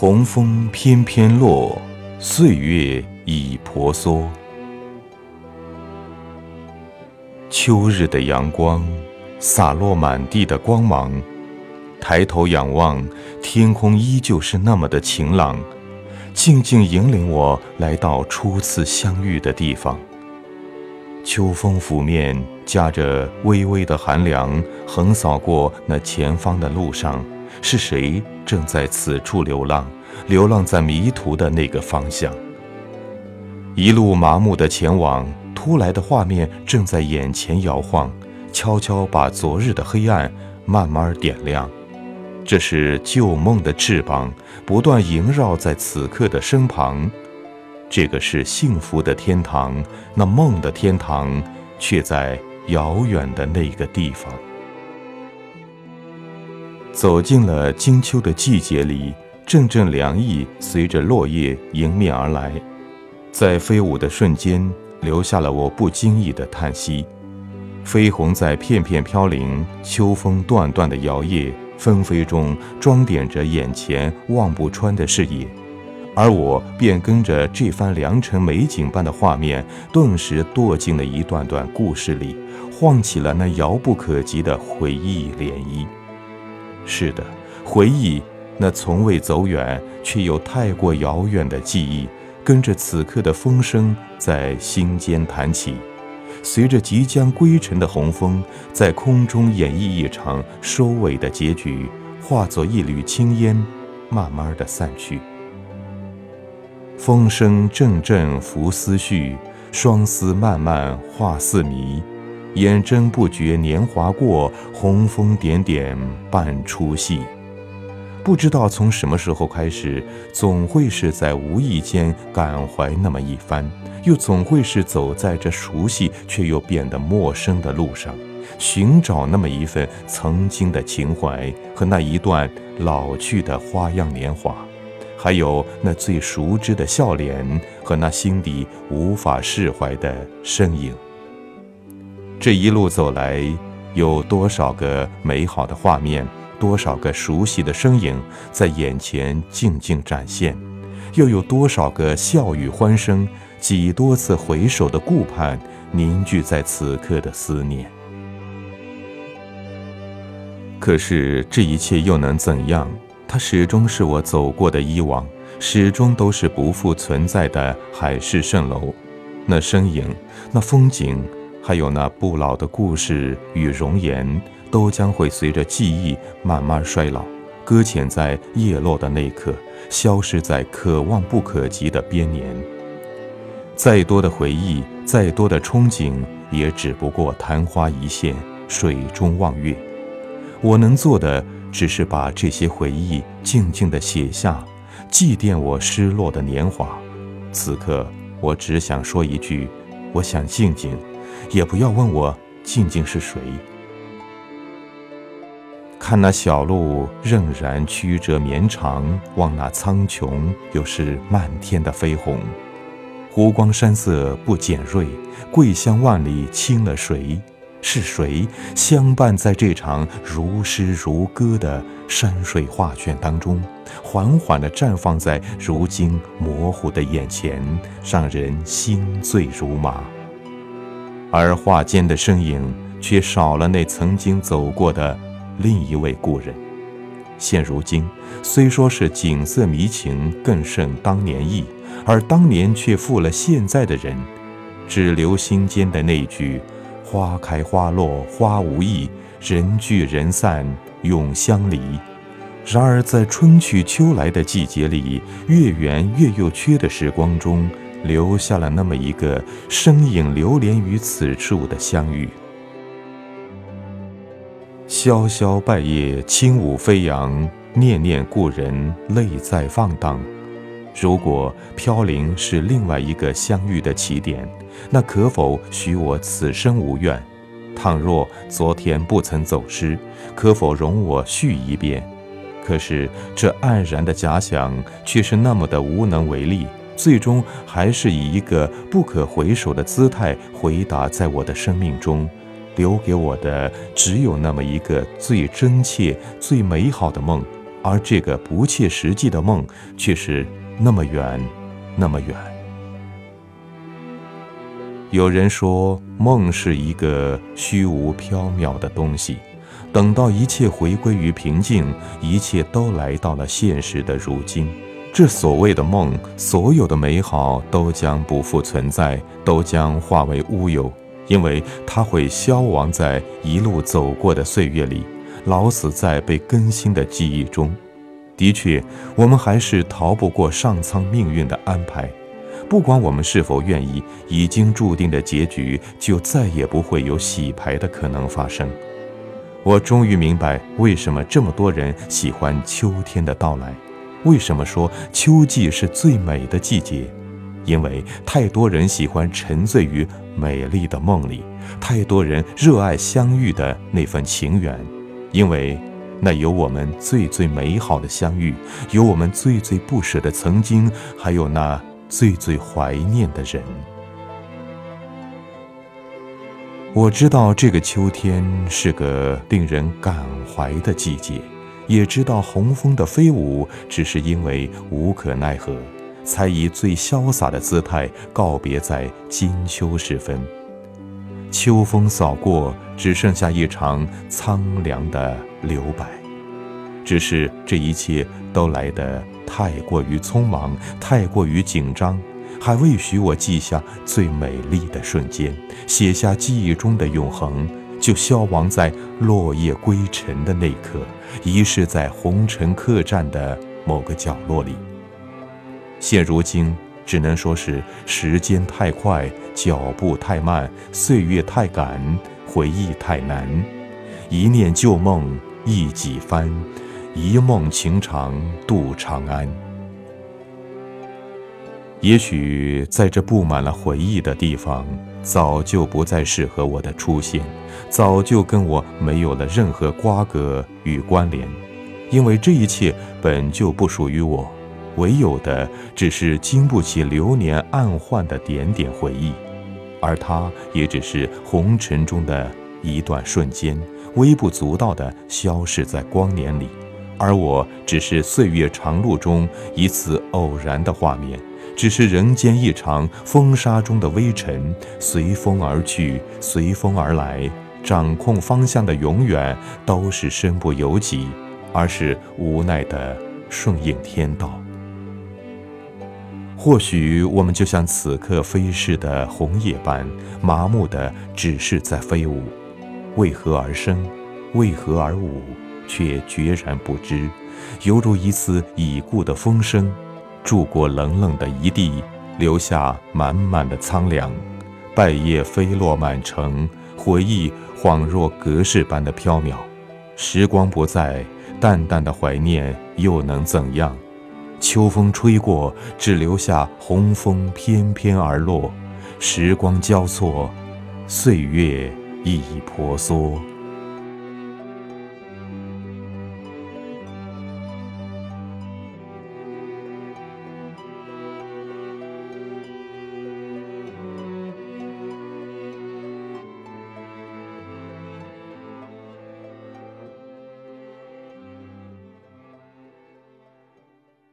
红枫翩翩落，岁月已婆娑。秋日的阳光洒落满地的光芒，抬头仰望，天空依旧是那么的晴朗，静静引领我来到初次相遇的地方。秋风拂面，夹着微微的寒凉，横扫过那前方的路上。是谁正在此处流浪？流浪在迷途的那个方向。一路麻木的前往，突来的画面正在眼前摇晃，悄悄把昨日的黑暗慢慢点亮。这是旧梦的翅膀，不断萦绕在此刻的身旁。这个是幸福的天堂，那梦的天堂却在遥远的那个地方。走进了金秋的季节里，阵阵凉意随着落叶迎面而来，在飞舞的瞬间，留下了我不经意的叹息。绯红在片片飘零，秋风断断的摇曳，纷飞中装点着眼前望不穿的视野，而我便跟着这番良辰美景般的画面，顿时堕进了一段段故事里，晃起了那遥不可及的回忆涟漪。是的，回忆那从未走远却又太过遥远的记忆，跟着此刻的风声在心间弹起，随着即将归尘的红枫，在空中演绎一场收尾的结局，化作一缕青烟，慢慢的散去。风声阵阵拂思绪，双丝漫漫化似迷。眼睁不觉年华过，红枫点点伴出戏。不知道从什么时候开始，总会是在无意间感怀那么一番，又总会是走在这熟悉却又变得陌生的路上，寻找那么一份曾经的情怀和那一段老去的花样年华，还有那最熟知的笑脸和那心底无法释怀的身影。这一路走来，有多少个美好的画面，多少个熟悉的身影在眼前静静展现，又有多少个笑语欢声，几多次回首的顾盼凝聚在此刻的思念。可是这一切又能怎样？它始终是我走过的以往，始终都是不复存在的海市蜃楼。那身影，那风景。还有那不老的故事与容颜，都将会随着记忆慢慢衰老，搁浅在叶落的那刻，消失在可望不可及的边年。再多的回忆，再多的憧憬，也只不过昙花一现，水中望月。我能做的，只是把这些回忆静静地写下，祭奠我失落的年华。此刻，我只想说一句：我想静静。也不要问我静静是谁。看那小路仍然曲折绵长，望那苍穹又是漫天的绯红。湖光山色不减锐，桂香万里倾了谁？是谁相伴在这场如诗如歌的山水画卷当中，缓缓地绽放在如今模糊的眼前，让人心醉如麻。而画间的身影，却少了那曾经走过的另一位故人。现如今，虽说是景色迷情更胜当年意，而当年却负了现在的人，只留心间的那句“花开花落花无意，人聚人散永相离”。然而，在春去秋来的季节里，越圆越又缺的时光中。留下了那么一个身影，流连于此处的相遇。萧萧败叶，轻舞飞扬，念念故人，泪在放荡。如果飘零是另外一个相遇的起点，那可否许我此生无怨？倘若昨天不曾走失，可否容我续一遍？可是这黯然的假想，却是那么的无能为力。最终还是以一个不可回首的姿态回答，在我的生命中，留给我的只有那么一个最真切、最美好的梦，而这个不切实际的梦却是那么远，那么远。有人说，梦是一个虚无缥缈的东西，等到一切回归于平静，一切都来到了现实的如今，这所谓的梦，所有的美好都将不复存在，都将化为乌有，因为它会消亡在一路走过的岁月里。老死在被更新的记忆中。的确，我们还是逃不过上苍命运的安排。不管我们是否愿意，已经注定的结局就再也不会有洗牌的可能发生。我终于明白，为什么这么多人喜欢秋天的到来，为什么说秋季是最美的季节。因为太多人喜欢沉醉于美丽的梦里，太多人热爱相遇的那份情缘。因为，那有我们最最美好的相遇，有我们最最不舍的曾经，还有那最最怀念的人。我知道这个秋天是个令人感怀的季节，也知道红枫的飞舞只是因为无可奈何，才以最潇洒的姿态告别在金秋时分。秋风扫过，只剩下一场苍凉的留白。只是这一切都来得太过于匆忙，太过于紧张，还未许我记下最美丽的瞬间，写下记忆中的永恒，就消亡在落叶归尘的那刻，遗失在红尘客栈的某个角落里。现如今。只能说是时间太快，脚步太慢，岁月太赶，回忆太难。一念旧梦忆几番，一梦情长度长安。也许在这布满了回忆的地方，早就不再适合我的出现，早就跟我没有了任何瓜葛与关联，因为这一切本就不属于我。唯有的只是经不起流年暗换的点点回忆，而它也只是红尘中的一段瞬间，微不足道的消逝在光年里。而我只是岁月长路中一次偶然的画面，只是人间一场风沙中的微尘，随风而去，随风而来。掌控方向的永远都是身不由己，而是无奈的顺应天道。或许我们就像此刻飞逝的红叶般，麻木的只是在飞舞，为何而生，为何而舞，却决然不知，犹如一次已故的风声，住过冷冷的一地，留下满满的苍凉。败叶飞落满城，回忆恍若隔世般的飘渺。时光不再，淡淡的怀念又能怎样？秋风吹过，只留下红枫翩翩而落。时光交错，岁月亦婆娑。